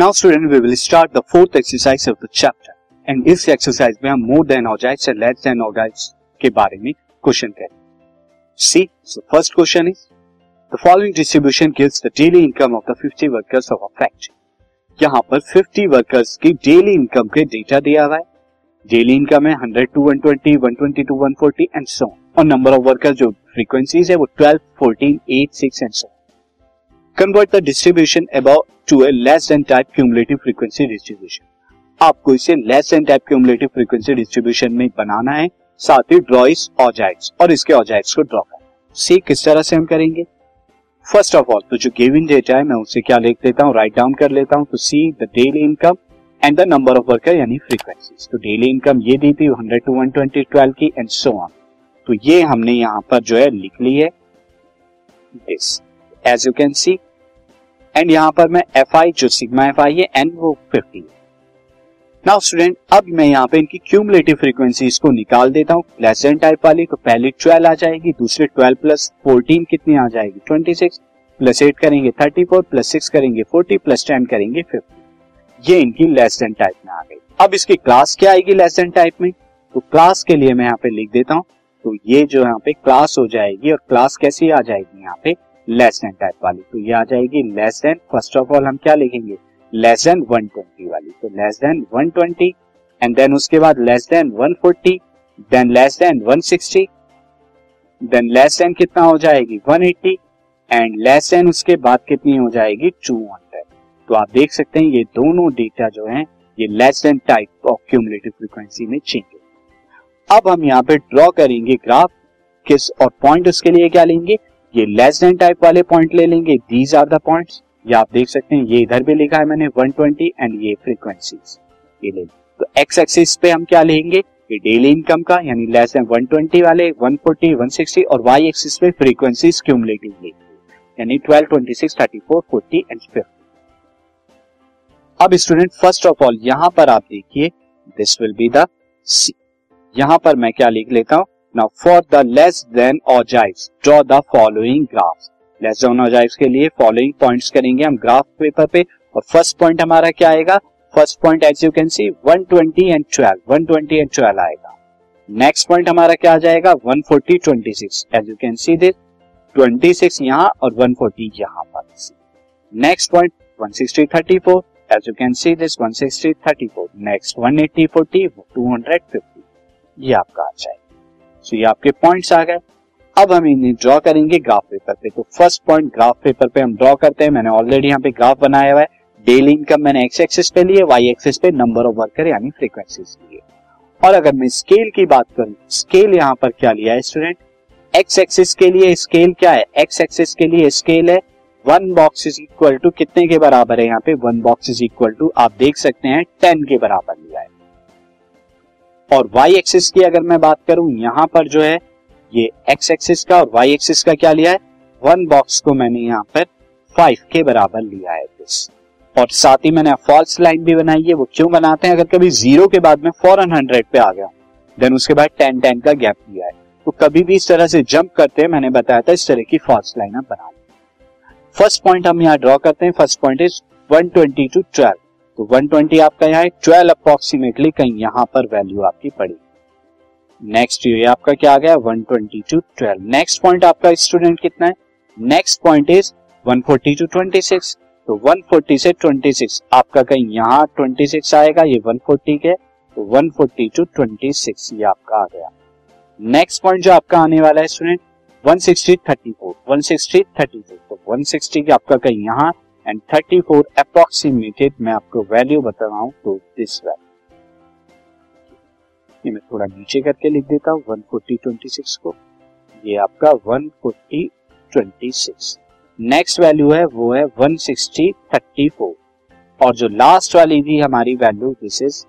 Now student we will start the fourth exercise of the chapter and इस exercise में हम more than objects and less than objects के बारे में question करेंगे see so first question is the following distribution gives the daily income of the 50 workers of a factory यहाँ पर 50 workers की डेली इनकम के डेटा दिया हुआ है। डेली इनकम है 100 टू 120 120 टू 140 एंड सो और नंबर ऑफ़ वर्कर्स जो फ्रीक्वेंसीज है वो 12 14 8 6 and so convert the distribution about to a less than type cumulative frequency distribution आपको इसे less than type cumulative frequency distribution में बनाना है, साथ ही ड्रॉइस ऑजाइट्स और इसके ऑजाइट्स को ड्रॉ करना सी किस तरह से हम करेंगे? फ़र्स्ट ऑफ़ ऑल तो जो गिवन डेटा है, मैं उसे क्या लिख देता हूँ? राइट डाउन कर लेता हूँ तो see the daily income and the number of worker यानी फ्रीक्वेंसी तो डेली इनकम ये दी थी hundred to one twenty twelve की एंड सो ऑन तो ये हमने यहाँ पर जो है लिख ली है। This as you can see and यहाँ पर मैं एफ़ आई जो सिग्मा एफ़ आई है एन वो फिफ्टी नाउ स्टूडेंट अब मैं यहाँ पे इनकी क्यूमुलेटिव फ्रीक्वेंसीज को निकाल देता हूँ। लेस देन टाइप वाली तो पहले ट्वेल्व आ जाएगी, दूसरे ट्वेल्व प्लस फोर्टीन कितनी आ जाएगी? ट्वेंटी सिक्स प्लस एट करेंगे थर्टी फोर प्लस सिक्स करेंगे फोर्टी प्लस टेन करेंगे फिफ्टी ये इनकी लेस देन टाइप में आ गई। अब इसकी क्लास क्या आएगी लेस देन टाइप में? तो क्लास के लिए मैं यहाँ पे लिख देता हूँ। तो ये जो यहाँ पे क्लास हो जाएगी और क्लास कैसी आ जाएगी यहाँ पे? लेस देन टाइप वाली। तो ये आ जाएगी less than first of all हम क्या लिखेंगे? लेस देन 120 वाली। तो लेस देन 120 एंड देन उसके बाद less than 140 then less than 160 then less than कितना हो जाएगी? 180 एंड लेस देन उसके बाद कितनी हो जाएगी? 200 तो आप देख सकते हैं, ये दोनों डेटा जो है, ये less than type of cumulative frequency में चेंज अब हम यहाँ पे ड्रॉ करेंगे ग्राफ किस और पॉइंट उसके लिए क्या लेंगे? ये लेस देन टाइप वाले पॉइंट ले लेंगे दीज आर द पॉइंट्स ये आप देख सकते हैं, ये इधर भी लिखा है मैंने 120 एंड ये फ्रीक्वेंसीज ये ले तो एक्स एक्सिस पे हम क्या लेंगे? ये डेली इनकम का, यानी लेस देन 120 वाले 140 160 और वाई एक्सिस पे फ्रीक्वेंसीज क्यूमुलेटिव यानी 12 26 34 40 एंड 50 अब स्टूडेंट फ़र्स्ट ऑफ़ ऑल यहाँ पर आप देखिए this will be the see यहाँ पर मैं क्या लिख लेता हूँ? Now for the less than ogives draw the following graphs less than ogives के लिए फॉलोइंग पॉइंट्स करेंगे हम ग्राफ पेपर पे। और फ़र्स्ट पॉइंट हमारा क्या आएगा? First point as you can see 120 and 12 120 and 12 आएगा। नेक्स्ट पॉइंट हमारा क्या आ जाएगा? 140 26 as you can see this 26 यहाँ और 140 यहाँ पर। Next point 160 34 as you can see this 160 34 next 180 40 250 ये आपका आ जाएगा। सो ये आपके पॉइंट्स आ गए। अब हम इन्हें ड्रॉ करेंगे ग्राफ पेपर पे। तो फ़र्स्ट पॉइंट ग्राफ पेपर पे हम ड्रॉ करते हैं। मैंने ऑलरेडी यहाँ पे ग्राफ बनाया हुआ है। डेली इनकम मैंने एक्स एक्सिस पे लिए वाई एक्सिस पे नंबर ऑफ़ वर्कर यानी फ्रीक्वेंसीज लिए और अगर मैं स्केल की बात करूँ स्केल यहाँ पर क्या लिया है स्टूडेंट एक्स एक्सिस के लिए स्केल क्या है? एक्स एक्सिस के लिए स्केल है। One box is equal to कितने के बराबर है यहाँ पे? One box is equal to आप देख सकते हैं टेन के बराबर लिया है। और वाई एक्सिस की अगर मैं बात करूँ, यहाँ पर जो है, ये एक्स एक्सिस का और वाई एक्सिस का क्या लिया है? वन बॉक्स को मैंने यहाँ पर फाइव के बराबर लिया है दिस और साथ ही मैंने फॉल्स लाइन भी बनाई है, वो क्यों बनाते हैं? अगर कभी ज़ीरो के बाद में फॉरन हंड्रेड पे आ गया देन उसके बाद टेन टेन का गैप दिया है। तो कभी भी इस तरह से जंप करते हैं, मैंने बताया था इस तरह की फॉल्स लाइन आप बना फ़र्स्ट पॉइंट हम यहाँ ड्रॉ करते हैं फ़र्स्ट पॉइंट इज़ 120 टू 12 तो 120 आपका यहाँ है ट्वेल्व अप्रोक्सीमेटली कहीं यहाँ पर वैल्यू आपकी पड़ी। नेक्स्ट ये आपका क्या आ गया? 120 टू 12 नेक्स्ट पॉइंट आपका स्टूडेंट कितना है? नेक्स्ट पॉइंट इज़ 140 टू 26 तो 140 से 26 आपका कहीं यहाँ 26 आएगा, ये 140 के तो 140 टू 26 ये आपका आ गया। नेक्स्ट पॉइंट जो आपका आने वाला है स्टूडेंट 160 34 160 34 तो 160 की आपका कहीं यहाँ एंड 34 अप्रोक्सीमेटेड मैं आपको वैल्यू बता रहा हूँ तो दिस वैल्यू ये मैं थोड़ा नीचे करके लिख देता हूँ 140 26 को। ये आपका 140 26 नेक्स्ट वैल्यू है, वो है 160 34 और जो लास्ट वाली थी हमारी वैल्यू दिस इज़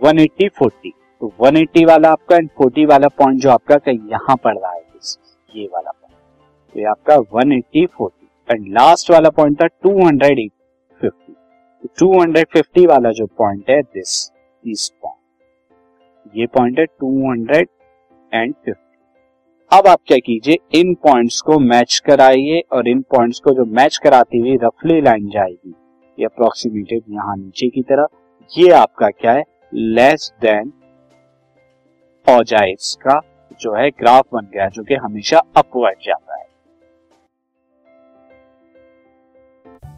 180 40 तो 180 वाला आपका एंड 40 वाला पॉइंट जो आपका कहीं यहाँ पड़ रहा है ये वाला पॉइंट तो ये आपका 180 40 एंड लास्ट वाला पॉइंट था 250 टू 250 वाला जो पॉइंट है दिस दिस पॉइंट ये पॉइंट है 250 अब आप क्या कीजिए, इन पॉइंट्स को मैच कराइए और इन पॉइंट्स को जो मैच कराती हुई रफली लाइन जाएगी, ये अप्रोक्सीमेटेड यहाँ नीचे की तरफ़ ये आपका क्या है लेस देन ऑजाइस का जो है ग्राफ बन गया, जो कि हमेशा अपवर्ड जाता है।